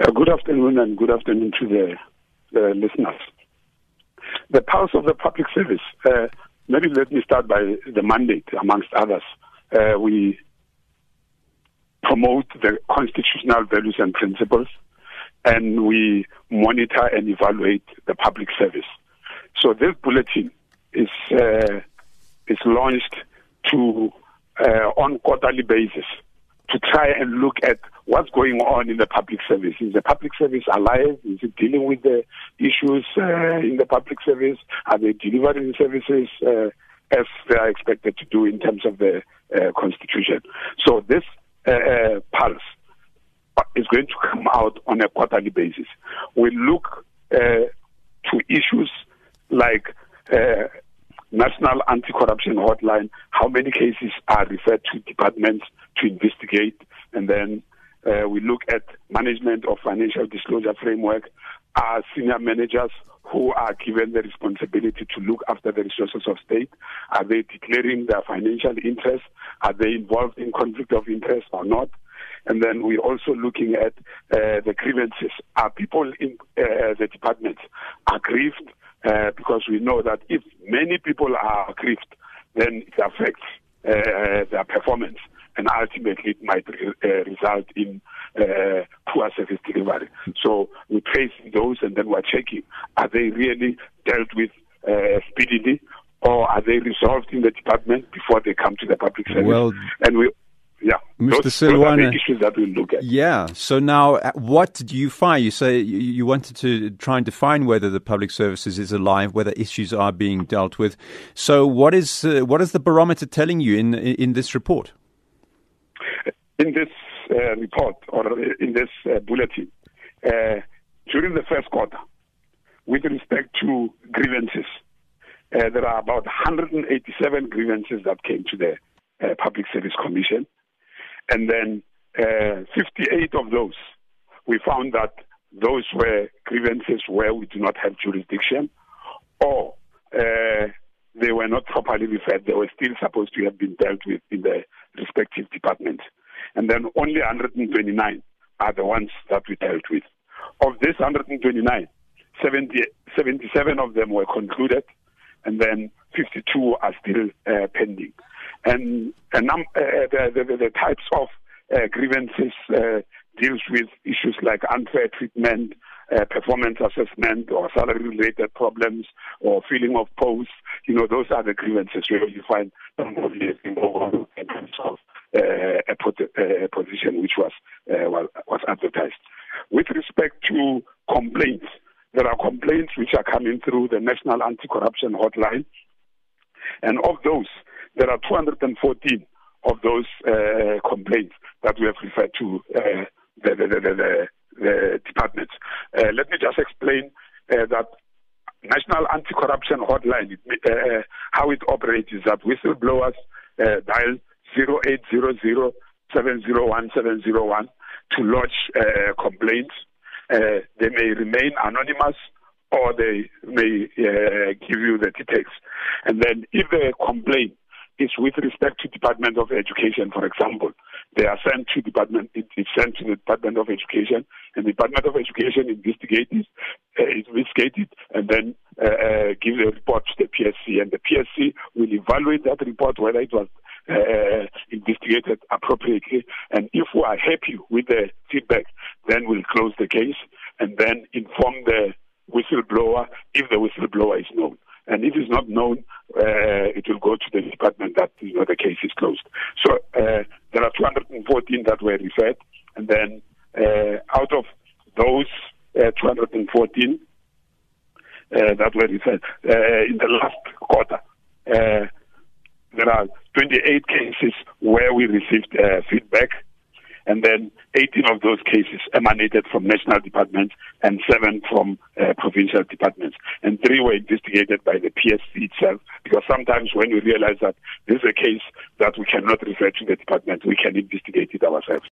Uh, good afternoon and good afternoon to the uh, listeners. The pulse of the public service. Uh, maybe let me start by the mandate, amongst others. Uh, we promote the constitutional values and principles, and we monitor and evaluate the public service. So this bulletin is uh, is launched to uh, on quarterly basis to try and look at what's going on in the public service. Is the public service alive? Is it dealing with the issues uh, in the public service? Are they delivering services uh, as they are expected to do in terms of the uh, constitution? So this uh, uh, pulse is going to come out on a quarterly basis. We look uh, to issues like National Anti-Corruption Hotline, how many cases are referred to departments to investigate, and then uh, we look at management of financial disclosure framework, are senior managers who are given the responsibility to look after the resources of state, are they declaring their financial interests, are they involved in conflict of interest or not? And then we're also looking at uh, the grievances. Are people in uh, the departments aggrieved uh, because we know that if many people are aggrieved, then it affects uh, their performance and ultimately it might re- uh, result in uh, poor service delivery. So we trace those and then we're checking are they really dealt with uh, speedily or are they resolved in the department before they come to the public service? Well, and we Mr. those, those issues that we look at. Yeah. So now, uh, what do you find? You say you wanted to try and define whether the public services is alive, whether issues are being dealt with. So, what is uh, what is the barometer telling you in in this report? In this uh, report or in this uh, bulletin, uh, during the first quarter, with respect to grievances, there are about 187 grievances that came to the Public Service Commission. And then uh, 58 of those, we found that those were grievances where we do not have jurisdiction or uh, they were not properly referred. They were still supposed to have been dealt with in the respective departments. And then only 129 are the ones that we dealt with. Of this 129, 70, 77 of them were concluded, and then 52 are still uh, pending and num- uh, the, the, the, types of uh, grievances uh, deals with issues like unfair treatment, uh, performance assessment, or salary-related problems, or filling of posts. You know, those are the grievances where you find some of in terms of uh, a, a, position which was, uh, was was advertised. With respect to complaints, there are complaints which are coming through the National Anti-Corruption Hotline, and of those, there are 214 of those uh, complaints that we have referred to uh, the, the, the, the, departments. Uh, let me just explain uh, that National Anti-Corruption Hotline, uh, how it operates is that whistleblowers uh, dial 0800 701 701 to lodge complaints. they may remain anonymous or they may give you the details. And then if the complaint is with respect to Department of Education, for example. They are sent to Department, it is sent to the Department of Education, and the Department of Education investigates it, uh, it, and then uh, uh, a report to the PSC, and the PSC will evaluate that report whether it was uh, investigated appropriately, and if we are happy with the feedback, then we'll close the case and then inform the whistleblower if the whistleblower is known. And if it's not known, uh, it will go to the department that you know the case is closed. So uh, there are 214 that were referred, and then uh, out of those uh, 214 uh, that were referred uh, in the last quarter, there are 28 cases where we received feedback and then 18 of those cases emanated from national departments and seven from uh, provincial departments. And three were investigated by the PSC itself, because sometimes when we realize that this is a case that we cannot refer to the department, we can investigate it ourselves.